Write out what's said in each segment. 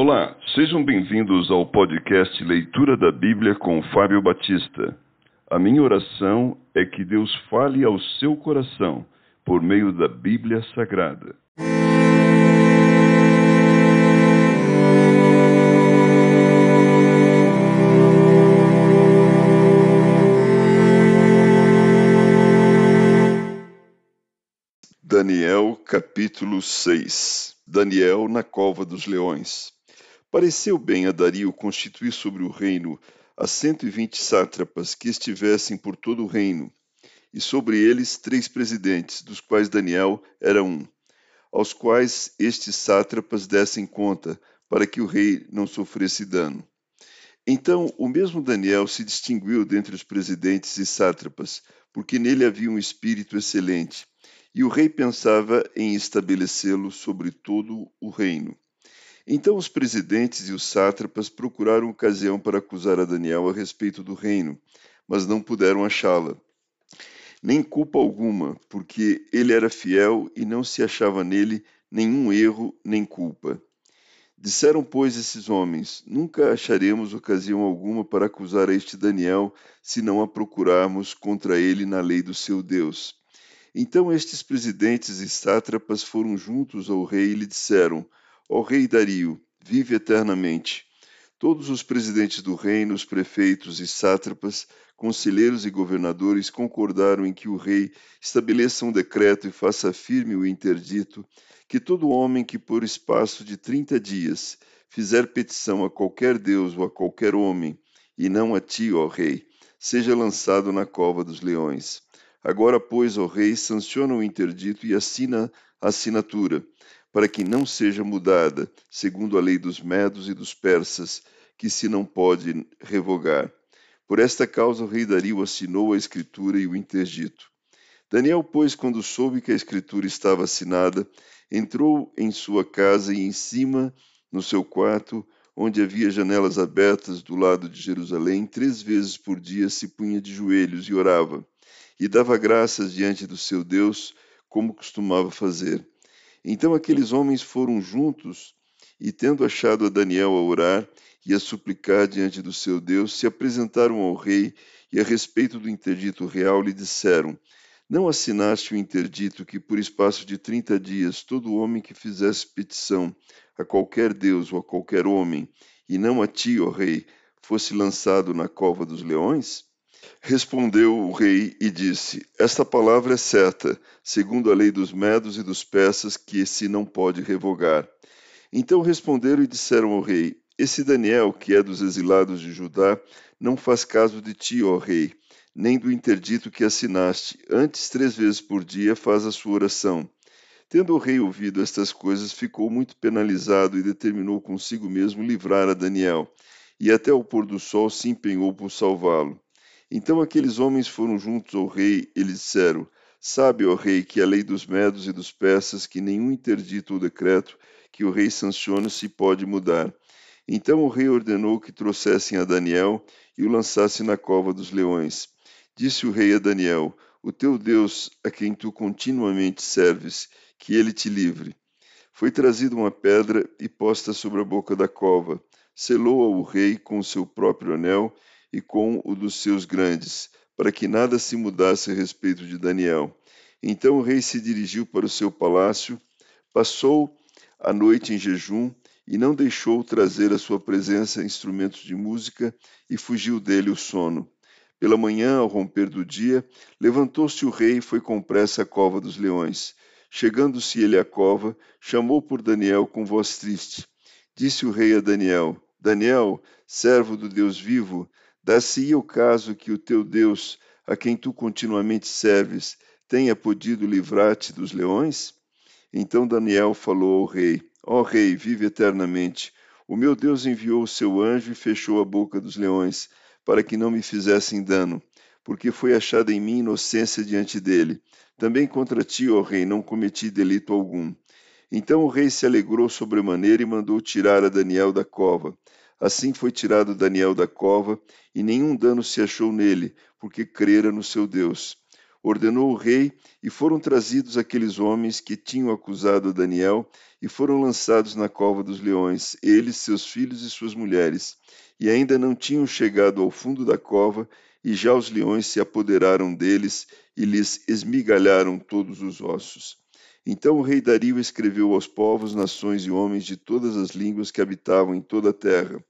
Olá, sejam bem-vindos ao podcast Leitura da Bíblia com Fábio Batista. A minha oração é que Deus fale ao seu coração por meio da Bíblia Sagrada. Daniel capítulo 6 Daniel na cova dos leões. Pareceu bem a Dario constituir sobre o reino as cento e vinte sátrapas que estivessem por todo o reino, e sobre eles três presidentes, dos quais Daniel era um, aos quais estes sátrapas dessem conta, para que o rei não sofresse dano. Então o mesmo Daniel se distinguiu dentre os presidentes e sátrapas, porque nele havia um espírito excelente e o rei pensava em estabelecê-lo sobre todo o reino. Então os presidentes e os sátrapas procuraram ocasião para acusar a Daniel a respeito do reino, mas não puderam achá-la. Nem culpa alguma, porque ele era fiel e não se achava nele nenhum erro nem culpa. Disseram, pois, esses homens: Nunca acharemos ocasião alguma para acusar a este Daniel, se não a procurarmos contra ele na lei do seu Deus. Então estes presidentes e sátrapas foram juntos ao rei e lhe disseram: Ó rei Dario, vive eternamente. Todos os presidentes do reino, os prefeitos e sátrapas, conselheiros e governadores concordaram em que o rei estabeleça um decreto e faça firme o interdito que todo homem que por espaço de trinta dias fizer petição a qualquer deus ou a qualquer homem, e não a ti, ó rei, seja lançado na cova dos leões. Agora, pois, ó rei, sanciona o interdito e assina a assinatura, para que não seja mudada, segundo a lei dos medos e dos persas, que se não pode revogar. Por esta causa o rei Dario assinou a escritura e o interdito. Daniel, pois, quando soube que a escritura estava assinada, entrou em sua casa e em cima, no seu quarto, onde havia janelas abertas do lado de Jerusalém, três vezes por dia se punha de joelhos e orava e dava graças diante do seu Deus, como costumava fazer. Então aqueles homens foram juntos e, tendo achado a Daniel a orar e a suplicar diante do seu Deus, se apresentaram ao rei e, a respeito do interdito real, lhe disseram: Não assinaste o interdito que, por espaço de trinta dias, todo homem que fizesse petição a qualquer Deus ou a qualquer homem, e não a ti, ó rei, fosse lançado na cova dos leões? Respondeu o rei e disse: Esta palavra é certa, segundo a lei dos medos e dos persas, que se não pode revogar. Então responderam e disseram ao rei: Esse Daniel, que é dos exilados de Judá, não faz caso de ti, ó rei, nem do interdito que assinaste. Antes, três vezes por dia, faz a sua oração. Tendo o rei ouvido estas coisas, ficou muito penalizado e determinou consigo mesmo livrar a Daniel, e até o pôr do sol se empenhou por salvá-lo. Então aqueles homens foram juntos ao rei e lhe disseram: Sabe, ó rei, que a lei dos medos e dos persas, que nenhum interdito ou decreto que o rei sanciona se pode mudar. Então o rei ordenou que trouxessem a Daniel e o lançassem na cova dos leões. Disse o rei a Daniel: O teu Deus, a quem tu continuamente serves, que ele te livre. Foi trazida uma pedra e posta sobre a boca da cova. Selou-a o rei com o seu próprio anel e com o dos seus grandes, para que nada se mudasse a respeito de Daniel. Então o rei se dirigiu para o seu palácio, passou a noite em jejum e não deixou trazer à sua presença instrumentos de música e fugiu dele o sono. Pela manhã, ao romper do dia, levantou-se o rei e foi com pressa à cova dos leões. Chegando-se ele à cova, chamou por Daniel com voz triste. Disse o rei a Daniel: Daniel, servo do Deus vivo, Dar-se-ia o caso que o teu Deus, a quem tu continuamente serves, tenha podido livrar-te dos leões? Então Daniel falou ao rei: Ó oh, rei, vive eternamente. O meu Deus enviou o seu anjo e fechou a boca dos leões, para que não me fizessem dano, porque foi achada em mim inocência diante dele. Também contra ti, ó rei, não cometi delito algum. Então o rei se alegrou sobremaneira e mandou tirar a Daniel da cova. Assim foi tirado Daniel da cova, e nenhum dano se achou nele, porque crera no seu Deus. Ordenou o rei, e foram trazidos aqueles homens que tinham acusado Daniel, e foram lançados na cova dos leões, eles, seus filhos e suas mulheres, e ainda não tinham chegado ao fundo da cova, e já os leões se apoderaram deles e lhes esmigalharam todos os ossos. Então o rei Dario escreveu aos povos, nações e homens de todas as línguas que habitavam em toda a terra: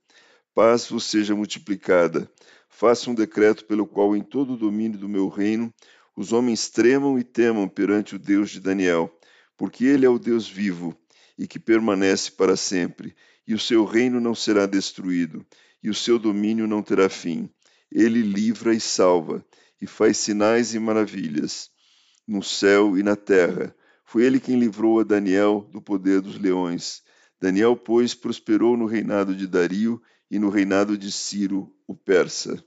Paz vos seja multiplicada. Faça um decreto pelo qual em todo o domínio do meu reino os homens tremam e temam perante o Deus de Daniel, porque ele é o Deus vivo e que permanece para sempre, e o seu reino não será destruído, e o seu domínio não terá fim. Ele livra e salva, e faz sinais e maravilhas no céu e na terra. Foi ele quem livrou a Daniel do poder dos leões. Daniel, pois, prosperou no reinado de Dario e no reinado de Ciro, o persa.